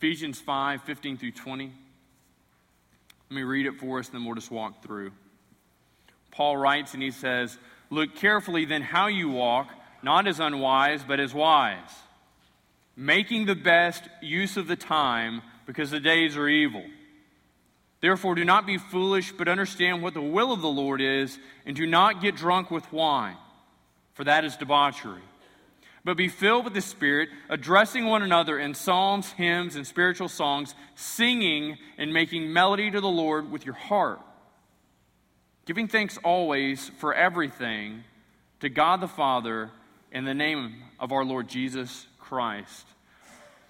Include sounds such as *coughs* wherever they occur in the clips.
Ephesians 5 15 through 20. Let me read it for us, and then we'll just walk through. Paul writes, and he says, Look carefully then how you walk, not as unwise, but as wise, making the best use of the time, because the days are evil. Therefore, do not be foolish, but understand what the will of the Lord is, and do not get drunk with wine, for that is debauchery. But be filled with the Spirit, addressing one another in psalms, hymns, and spiritual songs, singing and making melody to the Lord with your heart. Giving thanks always for everything to God the Father in the name of our Lord Jesus Christ.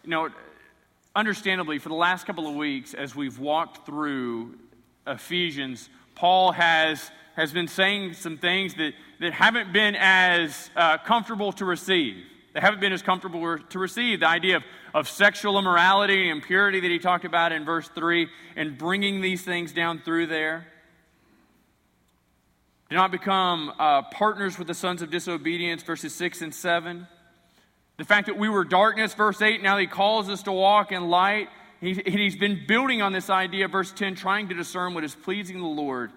You know, understandably, for the last couple of weeks, as we've walked through Ephesians, Paul has, has been saying some things that, that haven't been as uh, comfortable to receive. They haven't been as comfortable to receive. The idea of, of sexual immorality and impurity that he talked about in verse 3 and bringing these things down through there. Do not become uh, partners with the sons of disobedience, verses 6 and 7. The fact that we were darkness, verse 8, now he calls us to walk in light. He, he's been building on this idea, verse 10, trying to discern what is pleasing the Lord.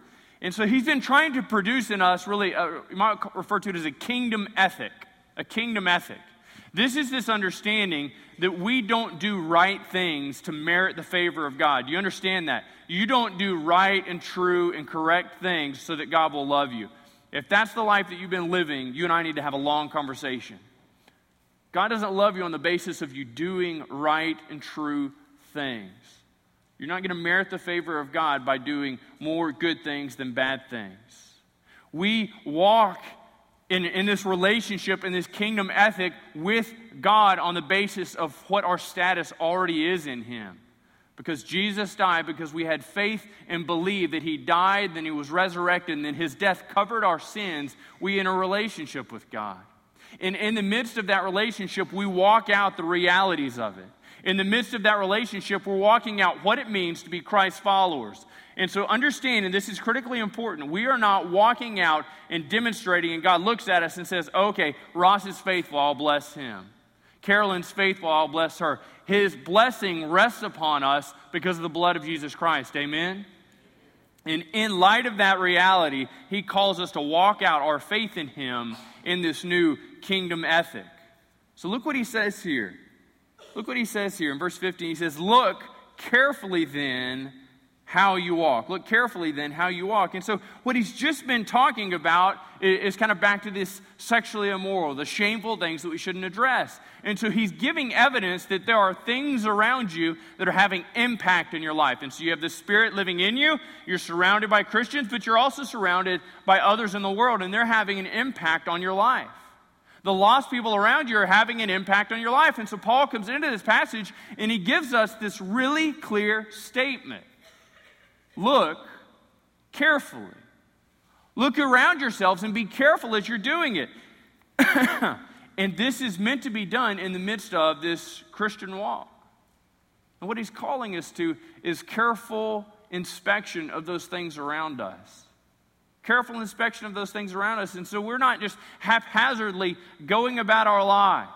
And so he's been trying to produce in us, really, uh, you might refer to it as a kingdom ethic. A kingdom ethic. This is this understanding that we don't do right things to merit the favor of God. Do you understand that? You don't do right and true and correct things so that God will love you. If that's the life that you've been living, you and I need to have a long conversation. God doesn't love you on the basis of you doing right and true things. You're not going to merit the favor of God by doing more good things than bad things. We walk in, in this relationship, in this kingdom ethic with God on the basis of what our status already is in Him. Because Jesus died, because we had faith and believed that He died, then He was resurrected, and then His death covered our sins, we in a relationship with God. And in the midst of that relationship, we walk out the realities of it. In the midst of that relationship, we're walking out what it means to be Christ's followers. And so, understand, and this is critically important, we are not walking out and demonstrating, and God looks at us and says, okay, Ross is faithful, I'll bless him. Carolyn's faithful, I'll bless her. His blessing rests upon us because of the blood of Jesus Christ. Amen? And in light of that reality, he calls us to walk out our faith in him in this new kingdom ethic. So look what he says here. Look what he says here in verse 15. He says, Look carefully then how you walk. Look carefully then how you walk. And so, what he's just been talking about is, kind of back to this sexually immoral, the shameful things that we shouldn't address. And so, he's giving evidence that there are things around you that are having impact in your life. And so, you have the Spirit living in you, you're surrounded by Christians, but you're also surrounded by others in the world, and they're having an impact on your life. The lost people around you are having an impact on your life. And so, Paul comes into this passage and he gives us this really clear statement. Look carefully. Look around yourselves and be careful as you're doing it. *coughs* and this is meant to be done in the midst of this Christian walk. And what he's calling us to is careful inspection of those things around us. Careful inspection of those things around us. And so we're not just haphazardly going about our lives.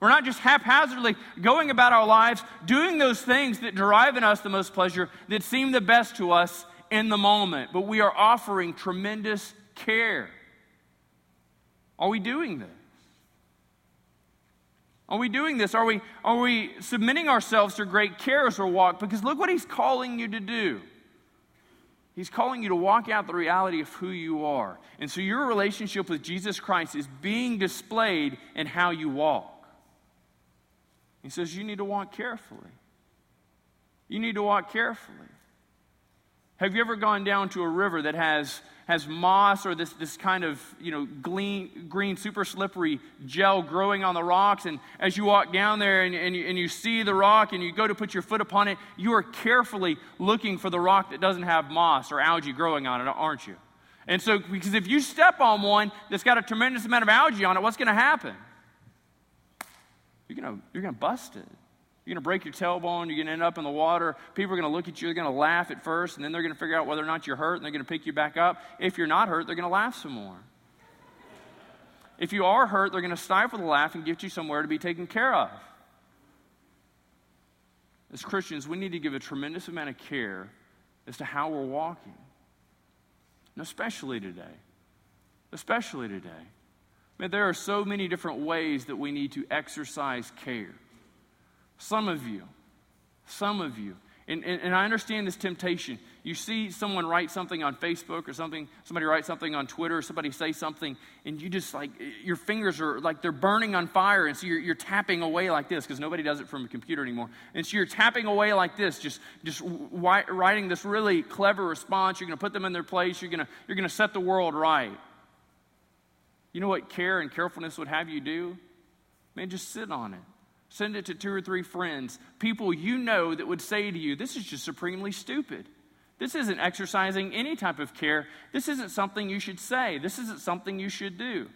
We're not just haphazardly going about our lives doing those things that derive in us the most pleasure, that seem the best to us in the moment, but we are offering tremendous care. Are we doing this? Are we doing this? Are we, are we submitting ourselves to great care as we walk? Because look what he's calling you to do. He's calling you to walk out the reality of who you are. And so your relationship with Jesus Christ is being displayed in how you walk. He says, You need to walk carefully. You need to walk carefully. Have you ever gone down to a river that has, has moss or this, this kind of you know, green, green, super slippery gel growing on the rocks? And as you walk down there and, and, you, and you see the rock and you go to put your foot upon it, you are carefully looking for the rock that doesn't have moss or algae growing on it, aren't you? And so, because if you step on one that's got a tremendous amount of algae on it, what's going to happen? you're going you're gonna bust it. You're going to break your tailbone. You're going to end up in the water. People are going to look at you. They're going to laugh at first, and then they're going to figure out whether or not you're hurt, and they're going to pick you back up. If you're not hurt, they're going to laugh some more. If you are hurt, they're going to stifle the laugh and get you somewhere to be taken care of. as Christians, we need to give a tremendous amount of care as to how we're walking. And especially today. Especially today. Man, there are so many different ways that we need to exercise care. Some of you, some of you, and, and, and, I understand this temptation. You see someone write something on Facebook or something, somebody write something on Twitter, somebody say something, and you just like, your fingers are like they're burning on fire. And so you're, you're tapping away like this because nobody does it from a computer anymore. And so you're tapping away like this, just, just writing this really clever response. You're going to put them in their place. You're going you're going to set the world right. You know what care and carefulness would have you do? Man, just sit on it. Send it to two or three friends, people you know that would say to you, This is just supremely stupid. This isn't exercising any type of care. This isn't something you should say. This isn't something you should do.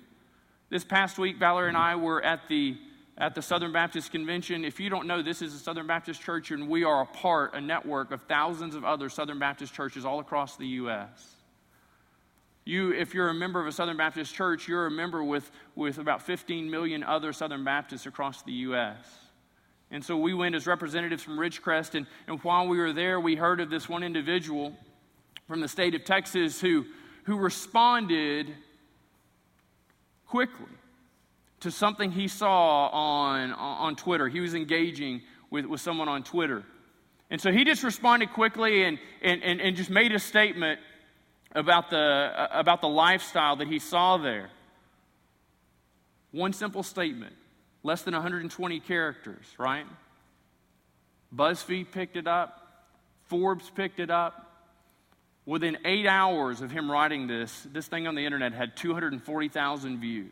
This past week, Valerie and I were at the at the Southern Baptist Convention. If you don't know, this is a Southern Baptist church, and we are a part, a network of thousands of other Southern Baptist churches all across the U.S. You, if you're a member of a Southern Baptist church, you're a member with, with about 15 million other Southern Baptists across the U.S. And so we went as representatives from Ridgecrest, and, and while we were there, we heard of this one individual from the state of Texas who, who responded quickly to something he saw on, on Twitter. He was engaging with, with someone on Twitter. And so he just responded quickly and, and, and, and just made a statement about the, uh, about the lifestyle that he saw there. One simple statement, less than 120 characters, right? BuzzFeed picked it up, Forbes picked it up. Within eight hours of him writing this, this thing on the internet had 240,000 views.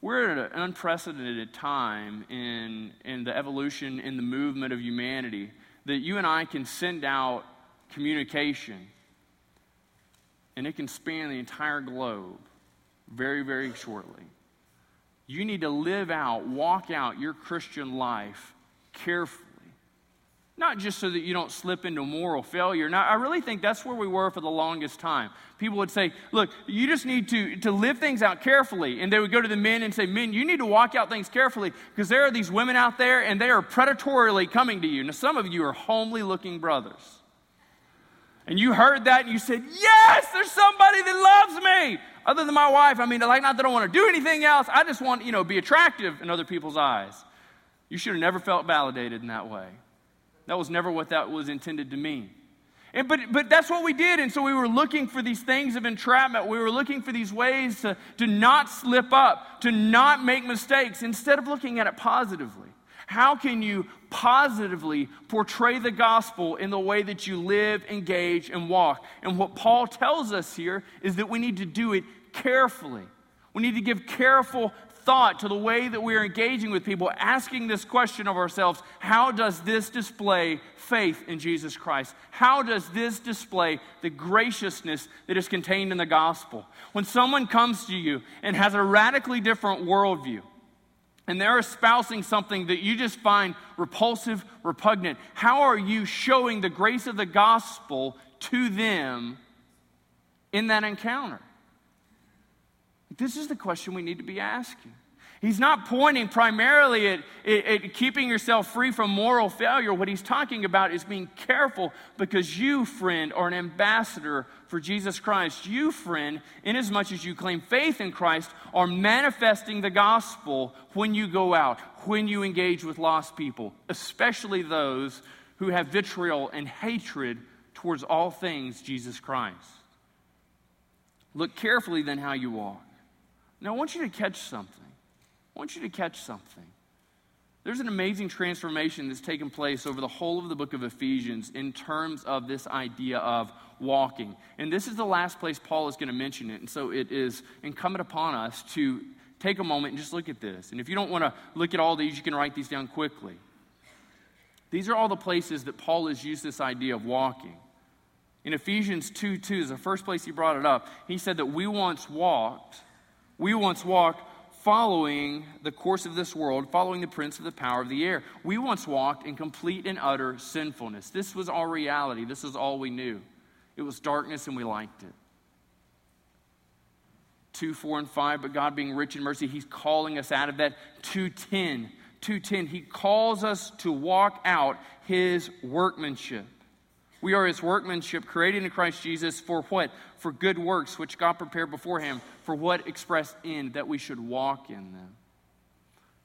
We're at an unprecedented time in, in the evolution, in the movement of humanity, that you and I can send out communication and it can span the entire globe very, very shortly. You need to live out, walk out your Christian life carefully. Not just so that you don't slip into moral failure. Now, I really think that's where we were for the longest time. People would say, Look, you just need to, to live things out carefully. And they would go to the men and say, Men, you need to walk out things carefully because there are these women out there and they are predatorily coming to you. Now, some of you are homely looking brothers and you heard that and you said, Yes, there's somebody that loves me. Other than my wife, I mean, like, not that I want to do anything else. I just want, you know, be attractive in other people's eyes. You should have never felt validated in that way. That was never what that was intended to mean. And, but, but that's what we did. And so we were looking for these things of entrapment. We were looking for these ways to, to not slip up, to not make mistakes, instead of looking at it positively. How can you positively portray the gospel in the way that you live, engage, and walk? And what Paul tells us here is that we need to do it carefully. We need to give careful thought to the way that we are engaging with people, asking this question of ourselves how does this display faith in Jesus Christ? How does this display the graciousness that is contained in the gospel? When someone comes to you and has a radically different worldview, and they're espousing something that you just find repulsive, repugnant, how are you showing the grace of the gospel to them in that encounter? This is the question we need to be asking. He's not pointing primarily at, at, at, keeping yourself free from moral failure. What he's talking about is being careful because you, friend, are an ambassador for Jesus Christ. You, friend, inasmuch as you claim faith in Christ, are manifesting the gospel when you go out, when you engage with lost people, especially those who have vitriol and hatred towards all things Jesus Christ. Look carefully then how you walk. Now, I want you to catch something. I want you to catch something. There's an amazing transformation that's taken place over the whole of the book of Ephesians in terms of this idea of walking. And this is the last place Paul is going to mention it. And so it is incumbent upon us to take a moment and just look at this. And if you don't want to look at all these, you can write these down quickly. These are all the places that Paul has used this idea of walking. In Ephesians 2 2 is the first place he brought it up. He said that we once walked, we once walked following the course of this world, following the prince of the power of the air. We once walked in complete and utter sinfulness. This was our reality. This was all we knew. It was darkness and we liked it. 2, 4, and 5, but God being rich in mercy, He's calling us out of that. 210. 2:10, he calls us to walk out his workmanship. We are his workmanship created in Christ Jesus for what? For good works which God prepared beforehand, for what expressed in that we should walk in them.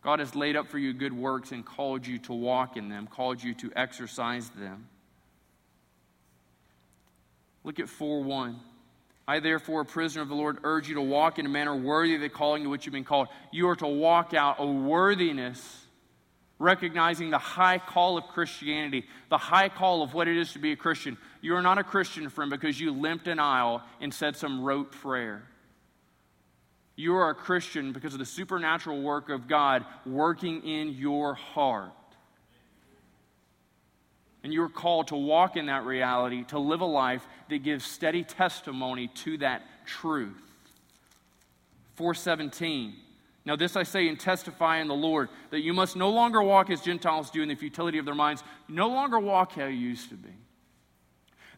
God has laid up for you good works and called you to walk in them, called you to exercise them. Look at 4 1. I, therefore, a prisoner of the Lord, urge you to walk in a manner worthy of the calling to which you've been called. You are to walk out a worthiness, recognizing the high call of Christianity, the high call of what it is to be a Christian. You are not a Christian, friend, because you limped an aisle and said some rote prayer. You are a Christian because of the supernatural work of God working in your heart. And you're called to walk in that reality, to live a life that gives steady testimony to that truth. 417. Now, this I say and testify in the Lord that you must no longer walk as Gentiles do in the futility of their minds. No longer walk how you used to be.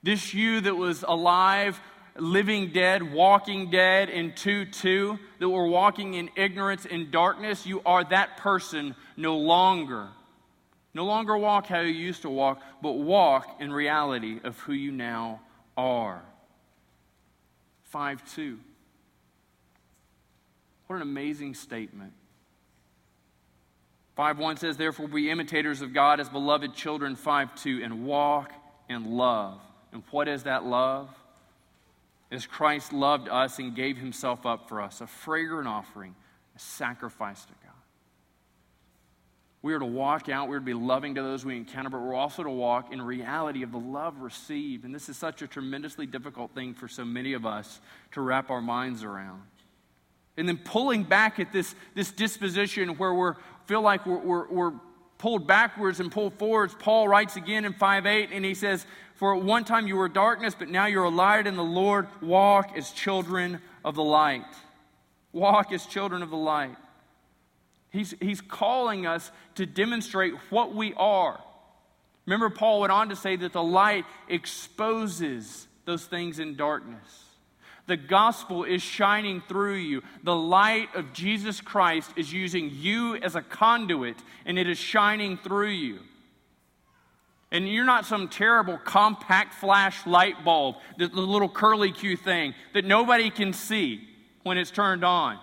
This you that was alive, living dead, walking dead in 2 2, that were walking in ignorance and darkness, you are that person no longer. No longer walk how you used to walk, but walk in reality of who you now are. 5 2. What an amazing statement. 5 1 says, Therefore, be imitators of God as beloved children. 5 2, and walk in love. And what is that love? As Christ loved us and gave himself up for us, a fragrant offering, a sacrifice to God. We are to walk out, we are to be loving to those we encounter, but we're also to walk in reality of the love received. And this is such a tremendously difficult thing for so many of us to wrap our minds around. And then pulling back at this, this disposition where we feel like we're, we're, we're pulled backwards and pulled forwards. Paul writes again in 5 8, and he says, For at one time you were darkness, but now you're a light in the Lord. Walk as children of the light. Walk as children of the light. He's, he's calling us to demonstrate what we are. Remember, Paul went on to say that the light exposes those things in darkness. The gospel is shining through you. The light of Jesus Christ is using you as a conduit, and it is shining through you. And you're not some terrible compact flash light bulb, the, little curly Q thing that nobody can see when it's turned on.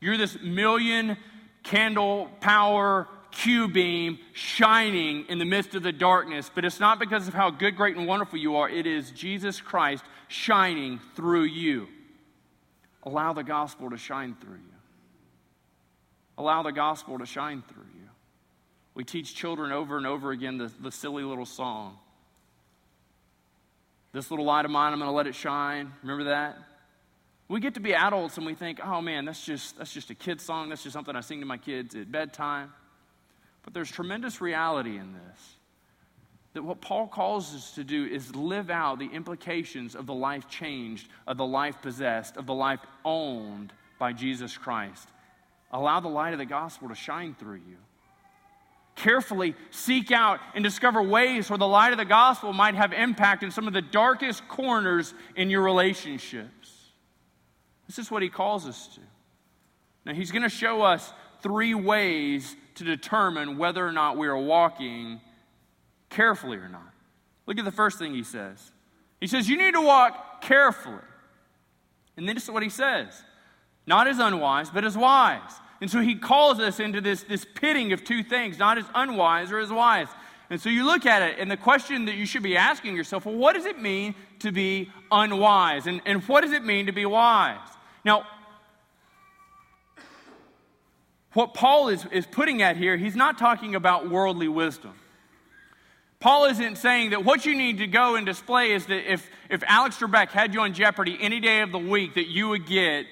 You're this million candle power Q beam shining in the midst of the darkness. But it's not because of how good, great, and wonderful you are. It is Jesus Christ shining through you. Allow the gospel to shine through you. Allow the gospel to shine through you. We teach children over and over again the, the silly little song. This little light of mine, I'm going to let it shine. Remember that? We get to be adults and we think, oh man, that's just, that's just a kid song. That's just something I sing to my kids at bedtime. But there's tremendous reality in this. That what Paul calls us to do is live out the implications of the life changed, of the life possessed, of the life owned by Jesus Christ. Allow the light of the gospel to shine through you. Carefully seek out and discover ways where the light of the gospel might have impact in some of the darkest corners in your relationships. This is what he calls us to. Now, he's going to show us three ways to determine whether or not we are walking carefully or not. Look at the first thing he says. He says, You need to walk carefully. And then this is what he says not as unwise, but as wise. And so he calls us into this, this pitting of two things, not as unwise or as wise. And so you look at it, and the question that you should be asking yourself well, what does it mean to be unwise? And, and what does it mean to be wise? Now, what Paul is, is putting at here, he's not talking about worldly wisdom. Paul isn't saying that what you need to go and display is that if, if Alex Trebek had you on Jeopardy any day of the week, that you would get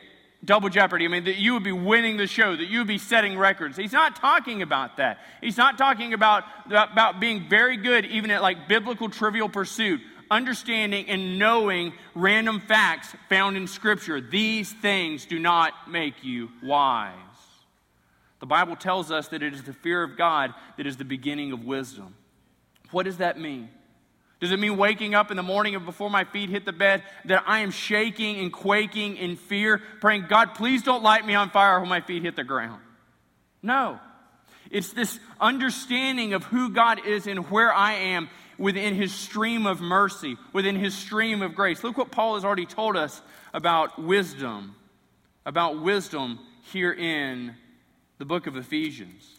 double Jeopardy. I mean, that you would be winning the show, that you would be setting records. He's not talking about that. He's not talking about, about being very good, even at like biblical trivial pursuit, understanding and knowing random facts found in Scripture. These things do not make you wise. The Bible tells us that it is the fear of God that is the beginning of wisdom. What does that mean? Does it mean waking up in the morning and before my feet hit the bed that I am shaking and quaking in fear, praying, God, please don't light me on fire when my feet hit the ground? No. It's this understanding of who God is and where I am within his stream of mercy, within his stream of grace. Look what Paul has already told us about wisdom, about wisdom here in the book of Ephesians.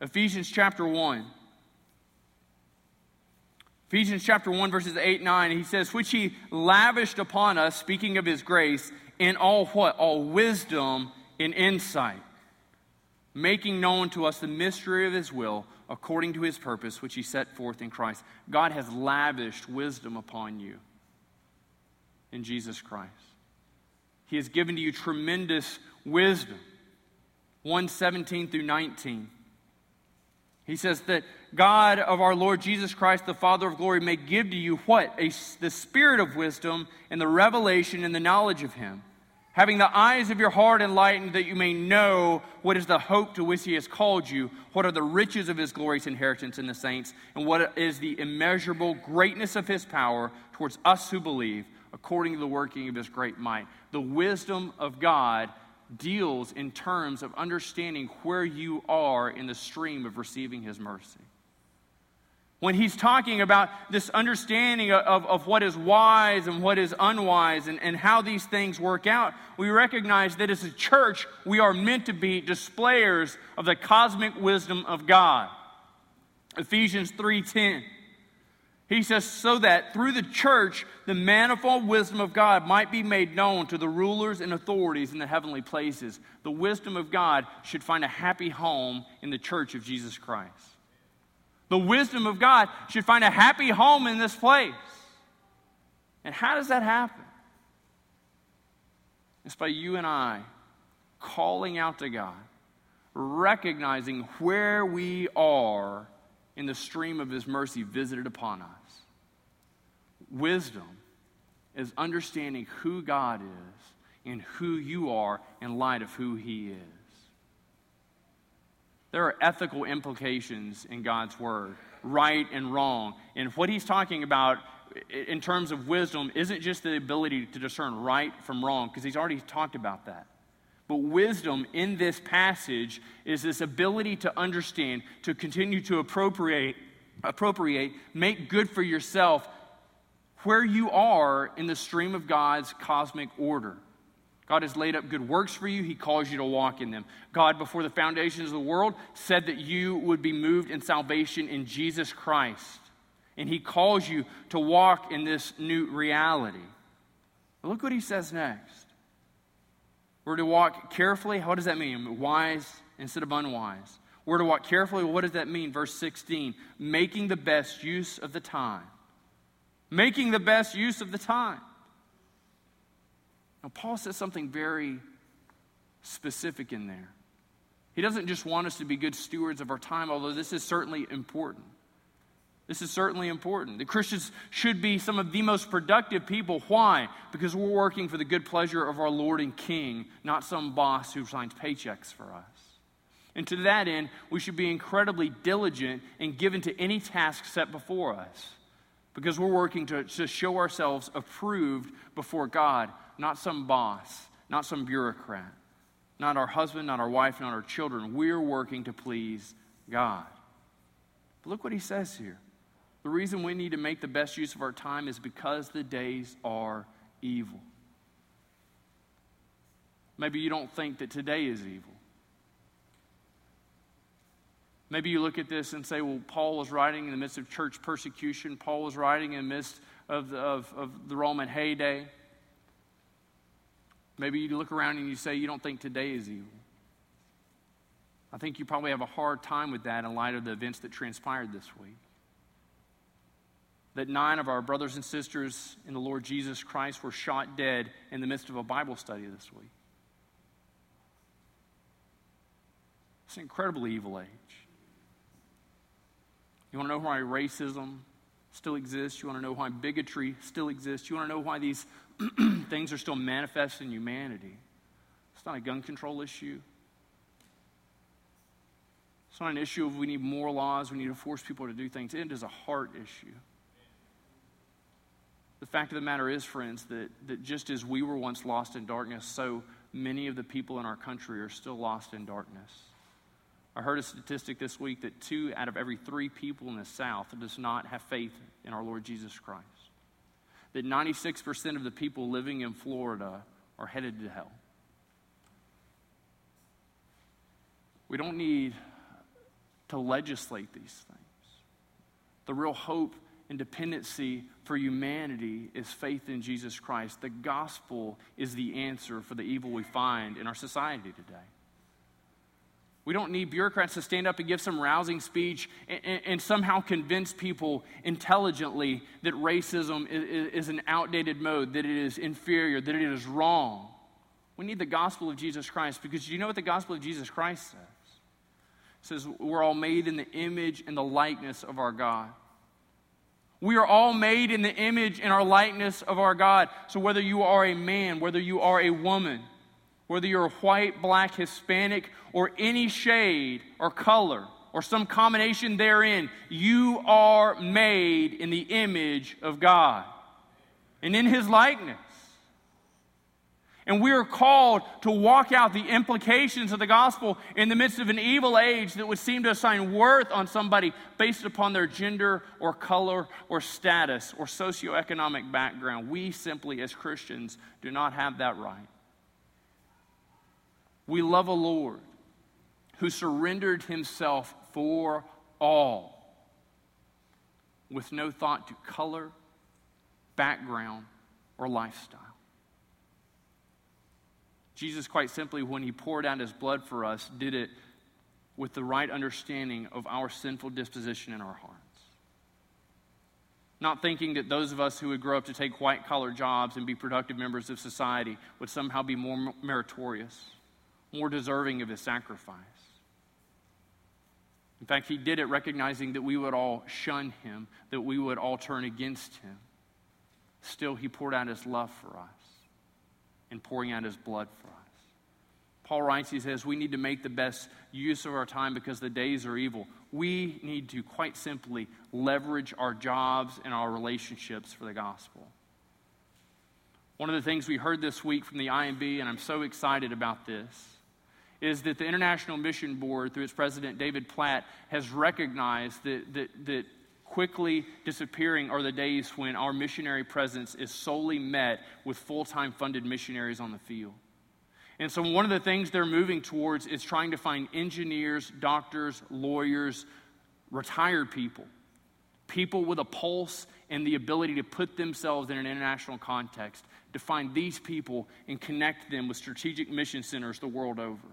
Ephesians chapter 1. Ephesians chapter 1, verses 8 9, he says, Which he lavished upon us, speaking of his grace, in all what? All wisdom and insight, making known to us the mystery of his will according to his purpose, which he set forth in Christ. God has lavished wisdom upon you in Jesus Christ. He has given to you tremendous wisdom. 117 through 19. He says that God of our Lord Jesus Christ, the Father of glory, may give to you what? A, the spirit of wisdom and the revelation and the knowledge of him having the eyes of your heart enlightened, that you may know what is the hope to which he has called you, what are the riches of his glorious inheritance in the saints, and what is the immeasurable greatness of his power towards us who believe, according to the working of his great might. The wisdom of God deals in terms of understanding where you are in the stream of receiving his mercy when he's talking about this understanding of, of what is wise and what is unwise and, and how these things work out, we recognize that as a church, we are meant to be displayers of the cosmic wisdom of God. Ephesians 3:10. He says, so that through the church, the manifold wisdom of God might be made known to the rulers and authorities in the heavenly places. The wisdom of God should find a happy home in the church of Jesus Christ. The wisdom of God should find a happy home in this place. And how does that happen? It's by you and I calling out to God, recognizing where we are in the stream of His mercy visited upon us. Wisdom is understanding who God is and who you are in light of who He is there are ethical implications in God's word, right and wrong. And what he's talking about in terms of wisdom isn't just the ability to discern right from wrong, because he's already talked about that. But wisdom in this passage is this ability to understand, to continue to appropriate, appropriate, make good for yourself where you are in the stream of God's cosmic order. God has laid up good works for you. He calls you to walk in them. God, before the foundations of the world, said that you would be moved in salvation in Jesus Christ. And He calls you to walk in this new reality. But look what He says next. We're to walk carefully. What does that mean? Wise instead of unwise. We're to walk carefully. What does that mean? Verse 16 making the best use of the time. Making the best use of the time. Now, Paul says something very specific in there. He doesn't just want us to be good stewards of our time, although this is certainly important. This is certainly important. The Christians should be some of the most productive people. Why? Because we're working for the good pleasure of our Lord and King, not some boss who signs paychecks for us. And to that end, we should be incredibly diligent and given to any task set before us because we're working to, to show ourselves approved before God not some boss, not some bureaucrat, not our husband, not our wife, not our children. We're working to please God. But look what he says here. The reason we need to make the best use of our time is because the days are evil. Maybe you don't think that today is evil. Maybe you look at this and say, well, Paul was writing in the midst of church persecution. Paul was writing in the midst of the, of, of the Roman heyday. Maybe you look around and you say, You don't think today is evil. I think you probably have a hard time with that in light of the events that transpired this week. That nine of our brothers and sisters in the Lord Jesus Christ were shot dead in the midst of a Bible study this week. It's an incredibly evil age. You want to know why racism still exists? You want to know why bigotry still exists? You want to know why these *clears throat* things are still manifest in humanity. It's not a gun control issue. It's not an issue of we need more laws, we need to force people to do things. It is a heart issue. The fact of the matter is, friends, that, that just as we were once lost in darkness, so many of the people in our country are still lost in darkness. I heard a statistic this week that two out of every three people in the South does not have faith in our Lord Jesus Christ. That 96% of the people living in Florida are headed to hell. We don't need to legislate these things. The real hope and dependency for humanity is faith in Jesus Christ. The gospel is the answer for the evil we find in our society today. We don't need bureaucrats to stand up and give some rousing speech and, and somehow convince people intelligently that racism is, is an outdated mode, that it is inferior, that it is wrong. We need the gospel of Jesus Christ because you know what the gospel of Jesus Christ says? It says we're all made in the image and the likeness of our God. We are all made in the image and our likeness of our God. So whether you are a man, whether you are a woman, whether you're white, black, Hispanic, or any shade or color or some combination therein, you are made in the image of God and in His likeness. And we are called to walk out the implications of the gospel in the midst of an evil age that would seem to assign worth on somebody based upon their gender or color or status or socioeconomic background. We simply, as Christians, do not have that right. We love a Lord who surrendered himself for all with no thought to color, background, or lifestyle. Jesus, quite simply, when he poured out his blood for us, did it with the right understanding of our sinful disposition in our hearts. Not thinking that those of us who would grow up to take white collar jobs and be productive members of society would somehow be more meritorious more deserving of his sacrifice. In fact, he did it recognizing that we would all shun him, that we would all turn against him. Still, he poured out his love for us and pouring out his blood for us. Paul writes, he says, we need to make the best use of our time because the days are evil. We need to, quite simply, leverage our jobs and our relationships for the gospel. One of the things we heard this week from the IMB, and I'm so excited about this, is that the International Mission Board, through its president David Platt, has recognized that, that, that quickly disappearing are the days when our missionary presence is solely met with full time funded missionaries on the field. And so, one of the things they're moving towards is trying to find engineers, doctors, lawyers, retired people, people with a pulse and the ability to put themselves in an international context, to find these people and connect them with strategic mission centers the world over.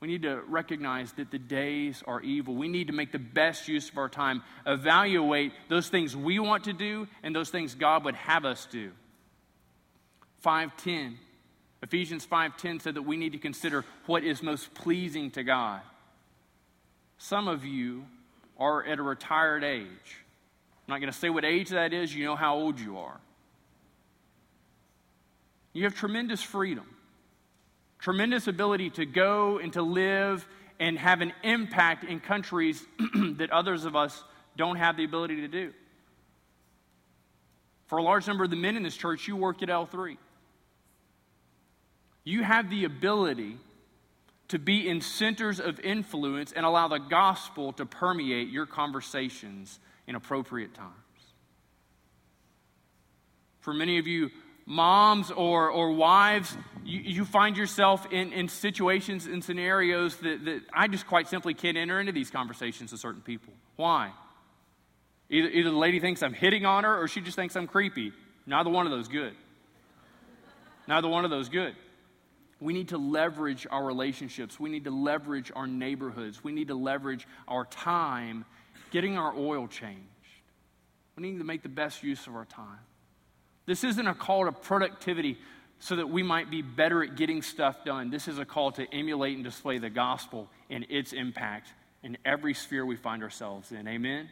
We need to recognize that the days are evil. We need to make the best use of our time, evaluate those things we want to do and those things God would have us do. 5:10 Ephesians 5:10 said that we need to consider what is most pleasing to God. Some of you are at a retired age. I'm not going to say what age that is, you know how old you are. You have tremendous freedom tremendous ability to go and to live and have an impact in countries *clears throat* that others of us don't have the ability to do. For a large number of the men in this church, you work at L3. You have the ability to be in centers of influence and allow the gospel to permeate your conversations in appropriate times. For many of you, moms or, or wives, you, you find yourself in, in situations and scenarios that, that I just quite simply can't enter into these conversations with certain people. Why? Either, either the lady thinks I'm hitting on her or she just thinks I'm creepy. Neither one of those good. Neither one of those good. We need to leverage our relationships. We need to leverage our neighborhoods. We need to leverage our time getting our oil changed. We need to make the best use of our time. This isn't a call to productivity so that we might be better at getting stuff done. This is a call to emulate and display the gospel and its impact in every sphere we find ourselves in. Amen?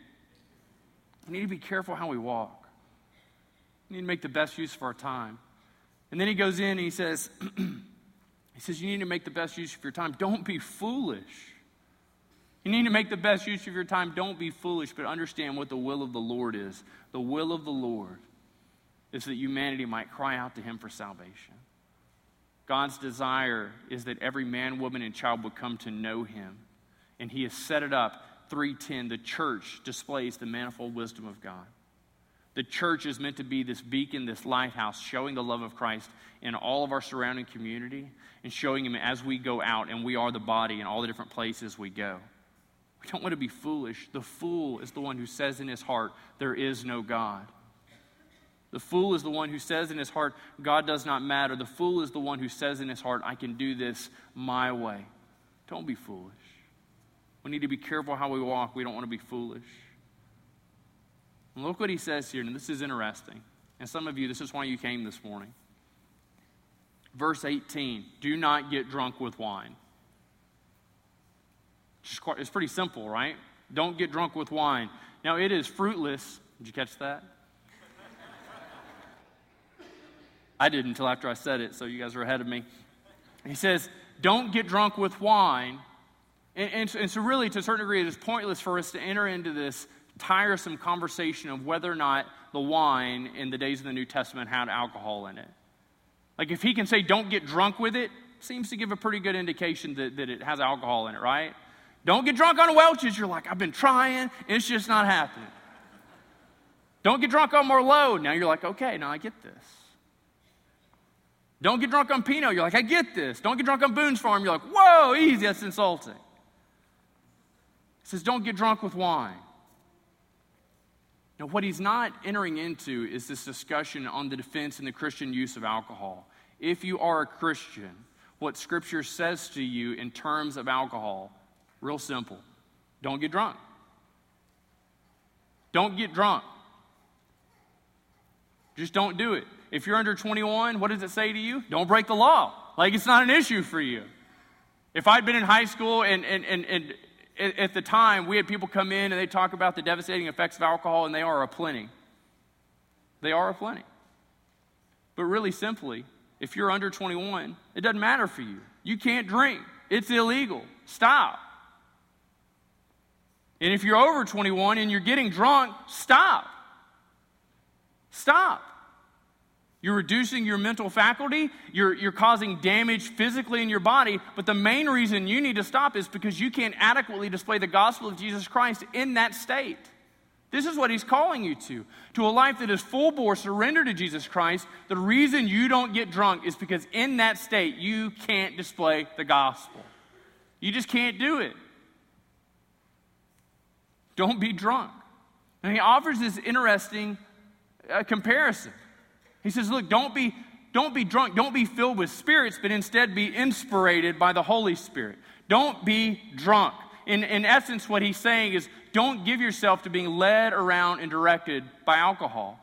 We need to be careful how we walk. We need to make the best use of our time. And then he goes in and he says, *clears throat* he says, you need to make the best use of your time. Don't be foolish. You need to make the best use of your time. Don't be foolish, but understand what the will of the Lord is. The will of the Lord is that humanity might cry out to him for salvation. God's desire is that every man, woman, and child would come to know him. And he has set it up. 310, the church displays the manifold wisdom of God. The church is meant to be this beacon, this lighthouse, showing the love of Christ in all of our surrounding community and showing Him as we go out and we are the body in all the different places we go. We don't want to be foolish. The fool is the one who says in his heart, There is no God. The fool is the one who says in his heart, God does not matter. The fool is the one who says in his heart, I can do this my way. Don't be foolish. We need to be careful how we walk. We don't want to be foolish. And look what he says here, and this is interesting. And some of you, this is why you came this morning. Verse 18 Do not get drunk with wine. It's pretty simple, right? Don't get drunk with wine. Now, it is fruitless. Did you catch that? I did until after I said it, so you guys are ahead of me. He says, Don't get drunk with wine. And, and, and so, really, to a certain degree, it is pointless for us to enter into this tiresome conversation of whether or not the wine in the days of the New Testament had alcohol in it. Like if he can say, don't get drunk with it, seems to give a pretty good indication that, that it has alcohol in it, right? Don't get drunk on Welch's. You're like, I've been trying, it's just not happening. Don't get drunk on Merlot. Now you're like, okay, now I get this. Don't get drunk on Pinot. You're like, I get this. Don't get drunk on Boone's Farm. You're like, whoa, easy, that's insulting. He says, don't get drunk with wine. Now, what he's not entering into is this discussion on the defense and the Christian use of alcohol. If you are a Christian, what Scripture says to you in terms of alcohol, real simple don't get drunk. Don't get drunk. Just don't do it. If you're under 21, what does it say to you? Don't break the law. Like it's not an issue for you. If I'd been in high school and, and, and, and at the time, we had people come in and they talk about the devastating effects of alcohol, and they are aplenty. They are aplenty. But really simply, if you're under 21, it doesn't matter for you. You can't drink, it's illegal. Stop. And if you're over 21 and you're getting drunk, stop. Stop. You're reducing your mental faculty. You're, you're causing damage physically in your body. But the main reason you need to stop is because you can't adequately display the gospel of Jesus Christ in that state. This is what he's calling you to to a life that is full bore surrender to Jesus Christ. The reason you don't get drunk is because in that state you can't display the gospel. You just can't do it. Don't be drunk. And he offers this interesting uh, comparison. He says, Look, don't be, don't be drunk, don't be filled with spirits, but instead be inspired by the Holy Spirit. Don't be drunk. In, in essence, what he's saying is don't give yourself to being led around and directed by alcohol.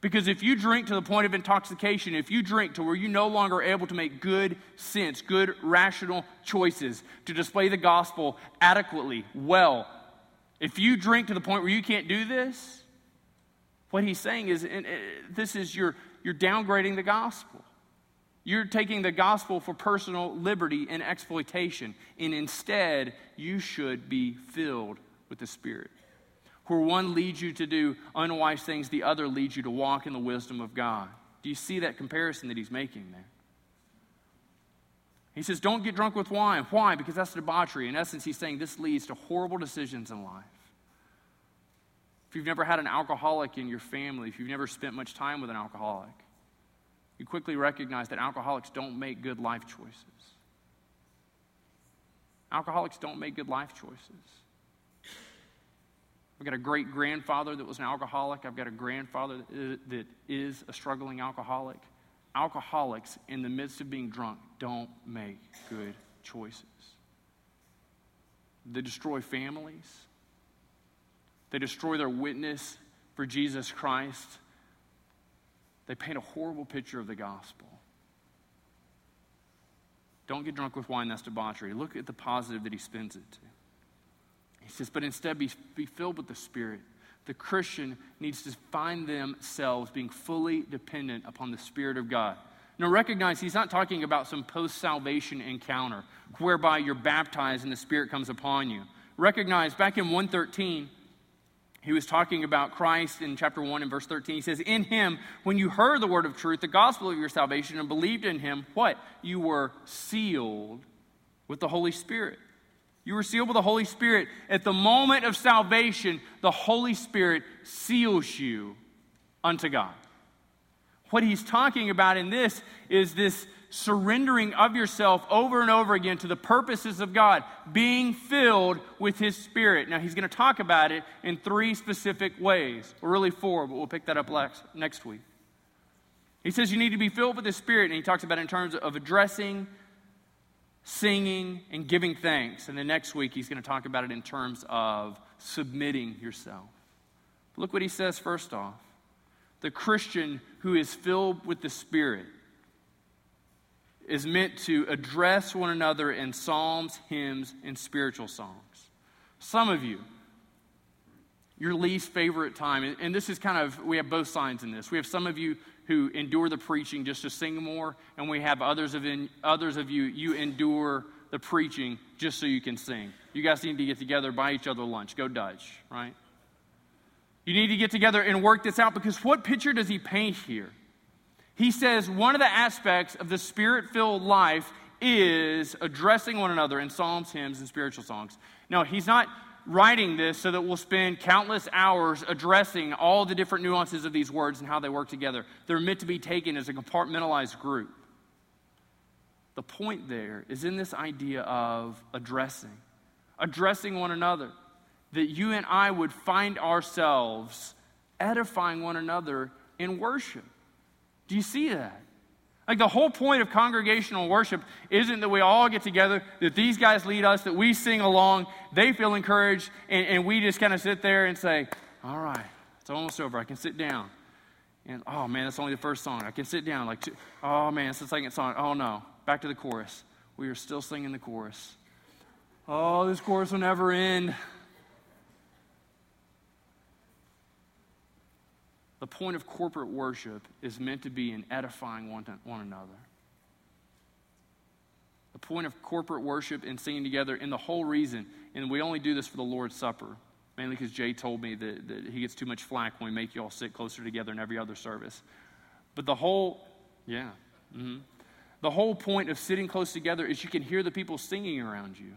Because if you drink to the point of intoxication, if you drink to where you're no longer able to make good sense, good rational choices, to display the gospel adequately, well, if you drink to the point where you can't do this, what he's saying is uh, this is your, you're downgrading the gospel. You're taking the gospel for personal liberty and exploitation, and instead, you should be filled with the Spirit. Where one leads you to do unwise things, the other leads you to walk in the wisdom of God. Do you see that comparison that he's making there? He says, Don't get drunk with wine. Why? Because that's debauchery. In essence, he's saying this leads to horrible decisions in life if you've never had an alcoholic in your family, if you've never spent much time with an alcoholic, you quickly recognize that alcoholics don't make good life choices. Alcoholics don't make good life choices. I've got a great grandfather that was an alcoholic. I've got a grandfather that is a struggling alcoholic. Alcoholics, in the midst of being drunk, don't make good choices. They destroy families, they destroy their witness for Jesus Christ. They paint a horrible picture of the gospel. Don't get drunk with wine, that's debauchery. Look at the positive that he spins it to. He says, but instead be, be filled with the Spirit. The Christian needs to find themselves being fully dependent upon the Spirit of God. Now, recognize he's not talking about some post salvation encounter whereby you're baptized and the Spirit comes upon you. Recognize back in 113, he was talking about Christ in chapter 1 and verse 13. He says, In him, when you heard the word of truth, the gospel of your salvation, and believed in him, what? You were sealed with the Holy Spirit. You were sealed with the Holy Spirit. At the moment of salvation, the Holy Spirit seals you unto God. What he's talking about in this is this surrendering of yourself over and over again to the purposes of God, being filled with His Spirit. Now, he's going to talk about it in three specific ways, or really four, but we'll pick that up next week. He says you need to be filled with the Spirit, and he talks about it in terms of addressing, singing, and giving thanks. And then next week, he's going to talk about it in terms of submitting yourself. Look what he says first off the Christian who is filled with the Spirit is meant to address one another in psalms, hymns, and spiritual songs. Some of you, your least favorite time, and this is kind of, we have both signs in this. We have some of you who endure the preaching just to sing more, and we have others of, in, others of you, you endure the preaching just so you can sing. You guys need to get together, buy each other lunch, go Dutch, right? You need to get together and work this out because what picture does he paint here? He says one of the aspects of the spirit filled life is addressing one another in psalms, hymns, and spiritual songs. No, he's not writing this so that we'll spend countless hours addressing all the different nuances of these words and how they work together. They're meant to be taken as a compartmentalized group. The point there is in this idea of addressing, addressing one another, that you and I would find ourselves edifying one another in worship. Do you see that? Like the whole point of congregational worship isn't that we all get together, that these guys lead us, that we sing along, they feel encouraged, and, and we just kind of sit there and say, All right, it's almost over. I can sit down. And oh man, that's only the first song. I can sit down. Like, oh man, it's the second song. Oh no, back to the chorus. We are still singing the chorus. Oh, this chorus will never end. The point of corporate worship is meant to be in edifying one, to, one another. The point of corporate worship and singing together, and the whole reason, and we only do this for the Lord's Supper, mainly because Jay told me that, that he gets too much flack when we make you all sit closer together in every other service. But the whole, yeah, mm-hmm. the whole point of sitting close together is you can hear the people singing around you.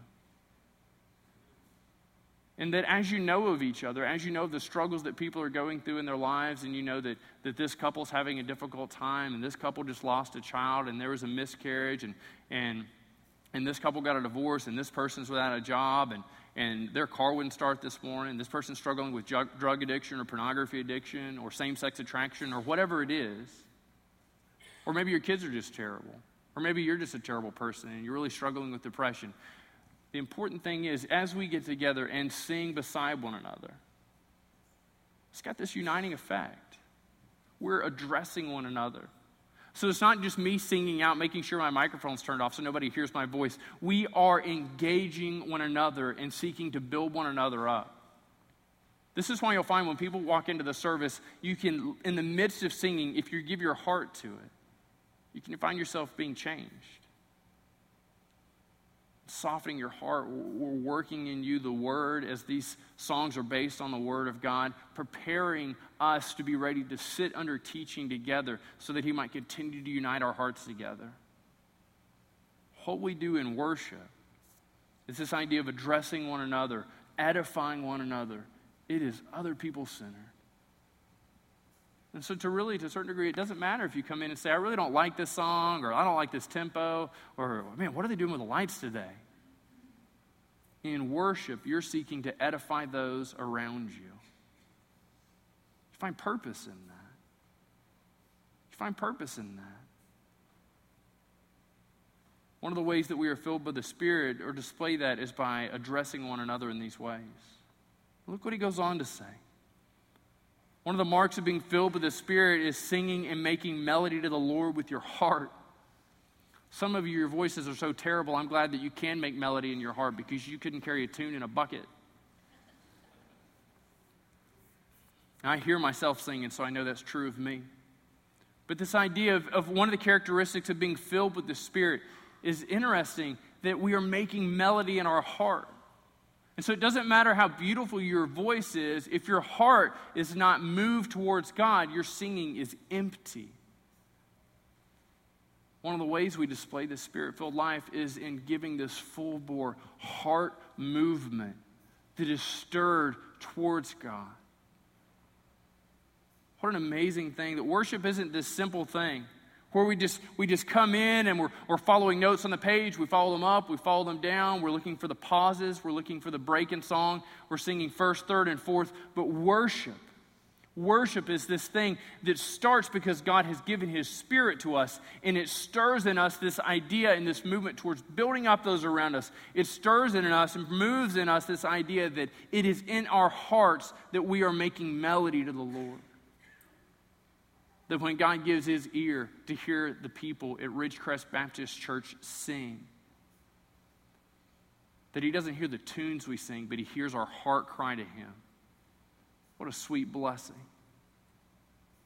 And that as you know of each other, as you know the struggles that people are going through in their lives, and you know that, that this couple's having a difficult time, and this couple just lost a child, and there was a miscarriage, and, and, and this couple got a divorce, and this person's without a job, and, and their car wouldn't start this morning, this person's struggling with drug, drug addiction or pornography addiction or same sex attraction or whatever it is. Or maybe your kids are just terrible. Or maybe you're just a terrible person and you're really struggling with depression. The important thing is, as we get together and sing beside one another, it's got this uniting effect. We're addressing one another. So it's not just me singing out, making sure my microphone's turned off so nobody hears my voice. We are engaging one another and seeking to build one another up. This is why you'll find when people walk into the service, you can, in the midst of singing, if you give your heart to it, you can find yourself being changed softening your heart. We're working in you the Word as these songs are based on the Word of God, preparing us to be ready to sit under teaching together so that He might continue to unite our hearts together. What we do in worship is this idea of addressing one another, edifying one another. It is other people centered. And so, to really, to a certain degree, it doesn't matter if you come in and say, I really don't like this song, or I don't like this tempo, or man, what are they doing with the lights today? In worship, you're seeking to edify those around you. You find purpose in that. You find purpose in that. One of the ways that we are filled by the Spirit or display that is by addressing one another in these ways. Look what he goes on to say. One of the marks of being filled with the Spirit is singing and making melody to the Lord with your heart. Some of you, your voices are so terrible, I'm glad that you can make melody in your heart because you couldn't carry a tune in a bucket. I hear myself singing, so I know that's true of me. But this idea of, of one of the characteristics of being filled with the Spirit is interesting that we are making melody in our heart. And so it doesn't matter how beautiful your voice is, if your heart is not moved towards God, your singing is empty. One of the ways we display this spirit filled life is in giving this full bore heart movement that is stirred towards God. What an amazing thing that worship isn't this simple thing where we just we just come in and we're, we're following notes on the page. We follow them up. We follow them down. We're looking for the pauses. We're looking for the break in song. We're singing first third and fourth. But worship worship is this thing that starts because god has given his spirit to us and it stirs in us this idea and this movement towards building up those around us. It stirs in us and moves in us this idea that it is in our hearts that we are making melody to the lord that when God gives his ear to hear the people at Ridgecrest Baptist Church sing, that he doesn't hear the tunes we sing, but he hears our heart cry to him. What a sweet blessing.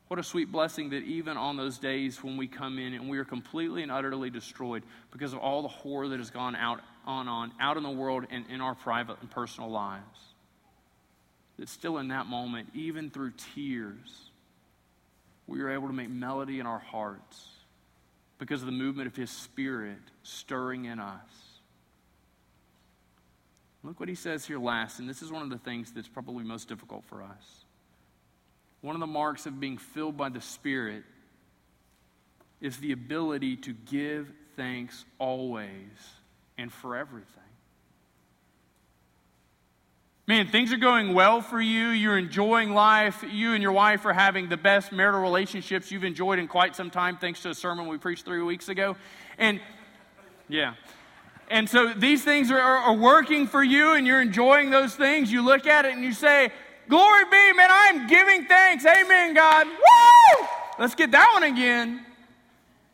What a sweet blessing that even on those days when we come in and we are completely and utterly destroyed because of all the horror that has gone out on, on out in the world and in our private and personal lives, that still in that moment, even through tears, we are able to make melody in our hearts because of the movement of His Spirit stirring in us. Look what he says here last, and this is one of the things that's probably most difficult for us. One of the marks of being filled by the Spirit is the ability to give thanks always and for everything. Man, things are going well for you. You're enjoying life. You and your wife are having the best marital relationships you've enjoyed in quite some time, thanks to a sermon we preached three weeks ago. And yeah. And so these things are, are, working for you, and you're enjoying those things. You look at it and you say, Glory be, man, I'm giving thanks. Amen, God. Woo! Let's get that one again.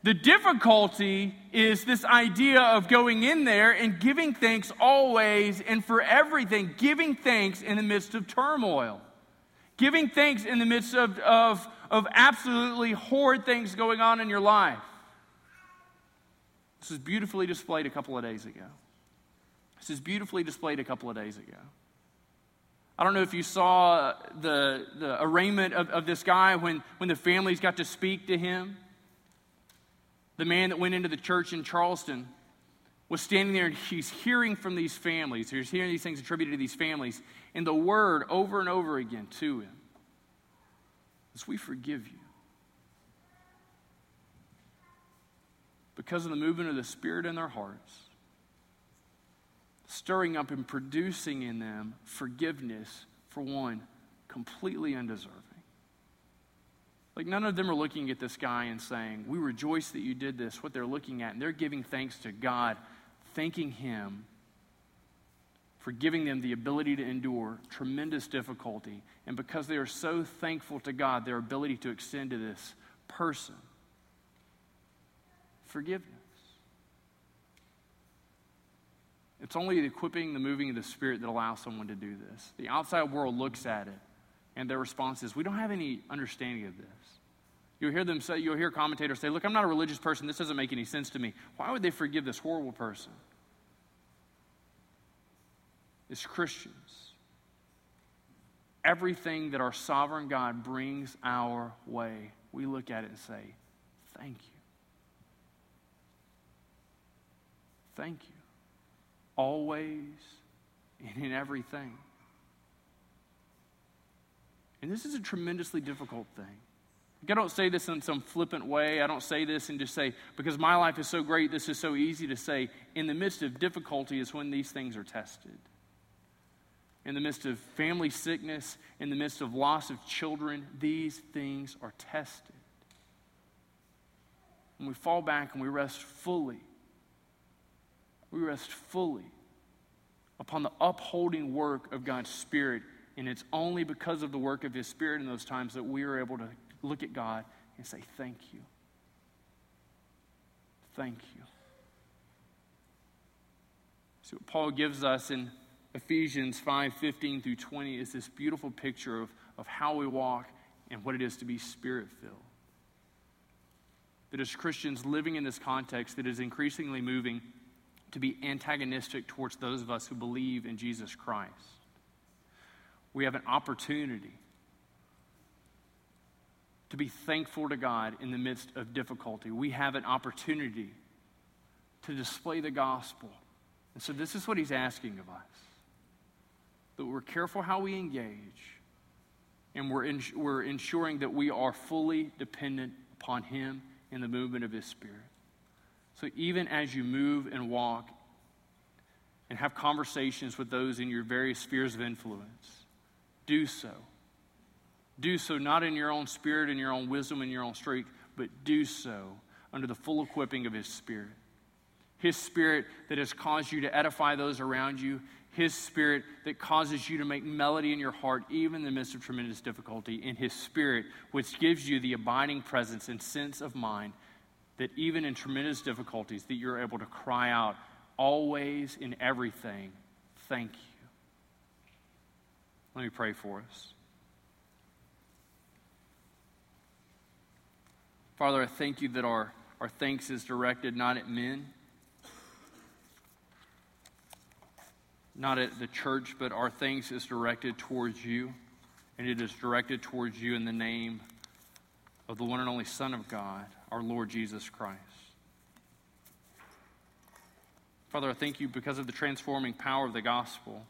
The difficulty is this idea of going in there and giving thanks always and for everything, giving thanks in the midst of turmoil, giving thanks in the midst of, of, of absolutely horrid things going on in your life. This is beautifully displayed a couple of days ago. This is beautifully displayed a couple of days ago. I don't know if you saw the, the arraignment of, of this guy when, when the families got to speak to him the man that went into the church in Charleston, was standing there and he's hearing from these families. He's hearing these things attributed to these families. And the word over and over again to him is, We forgive you. Because of the movement of the Spirit in their hearts, stirring up and producing in them forgiveness for one completely undeserved. Like, none of them are looking at this guy and saying, We rejoice that you did this. What they're looking at, and they're giving thanks to God, thanking Him for giving them the ability to endure tremendous difficulty. And because they are so thankful to God, their ability to extend to this person forgiveness. It's only the equipping, the moving of the Spirit that allows someone to do this. The outside world looks at it, and their response is, We don't have any understanding of this. You'll hear them say, you'll hear commentators say, Look, I'm not a religious person. This doesn't make any sense to me. Why would they forgive this horrible person? As Christians, everything that our sovereign God brings our way, we look at it and say, Thank you. Thank you. Always and in everything. And this is a tremendously difficult thing. I don't say this in some flippant way. I don't say this and just say, because my life is so great, this is so easy to say. In the midst of difficulty is when these things are tested. In the midst of family sickness, in the midst of loss of children, these things are tested. And we fall back and we rest fully. We rest fully upon the upholding work of God's Spirit. And it's only because of the work of His Spirit in those times that we are able to look at God and say, Thank you. Thank you. So, what Paul gives us in Ephesians 5 15 through 20 is this beautiful picture of, of how we walk and what it is to be spirit filled. That as Christians living in this context that is increasingly moving to be antagonistic towards those of us who believe in Jesus Christ. We have an opportunity to be thankful to God in the midst of difficulty. We have an opportunity to display the gospel. And so, this is what he's asking of us that we're careful how we engage, and we're, we're ensuring that we are fully dependent upon him in the movement of his spirit. So, even as you move and walk and have conversations with those in your various spheres of influence, do so. Do so not in your own spirit and your own wisdom and your own strength, but do so under the full equipping of his spirit. His spirit that has caused you to edify those around you. His spirit that causes you to make melody in your heart, even in the midst of tremendous difficulty. And His spirit, which gives you the abiding presence and sense of mind that even in tremendous difficulties, that you're able to cry out, always in everything, thank you. Let me pray for us. Father, I thank you that our, our thanks is directed not at men not at the church, but our thanks is directed towards you. And it is directed towards you in the name of the one and only Son of God, our Lord Jesus Christ. Father, I thank you because of the transforming power of the gospel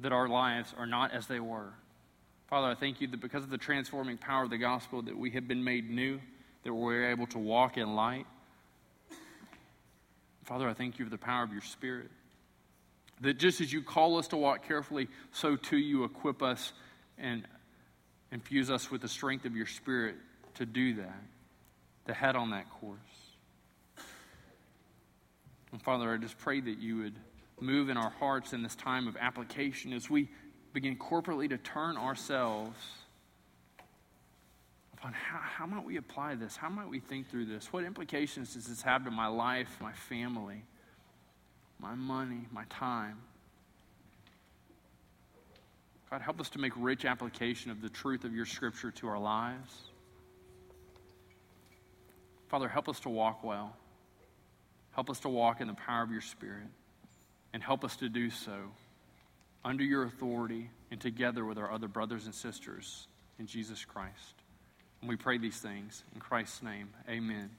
that our lives are not as they were. Father, I thank you that because of the transforming power of the gospel that we have been made new, that we're able to walk in light, Father, I thank you for the power of your Spirit. That just as you call us to walk carefully, so too you equip us and infuse us with the strength of your Spirit to do that, to head on that course. And Father, I just pray that you would move in our hearts in this time of application as we begin corporately to turn ourselves upon how, how might we apply this? How might we think through this? What implications does this have to my life, my family, my money, my time? God, help us to make rich application of the truth of your scripture to our lives. Father, help us to walk well. Help us to walk in the power of your Spirit. And help us to do so under your authority and together with our other brothers and sisters in Jesus Christ. And we pray these things in Christ's name. Amen.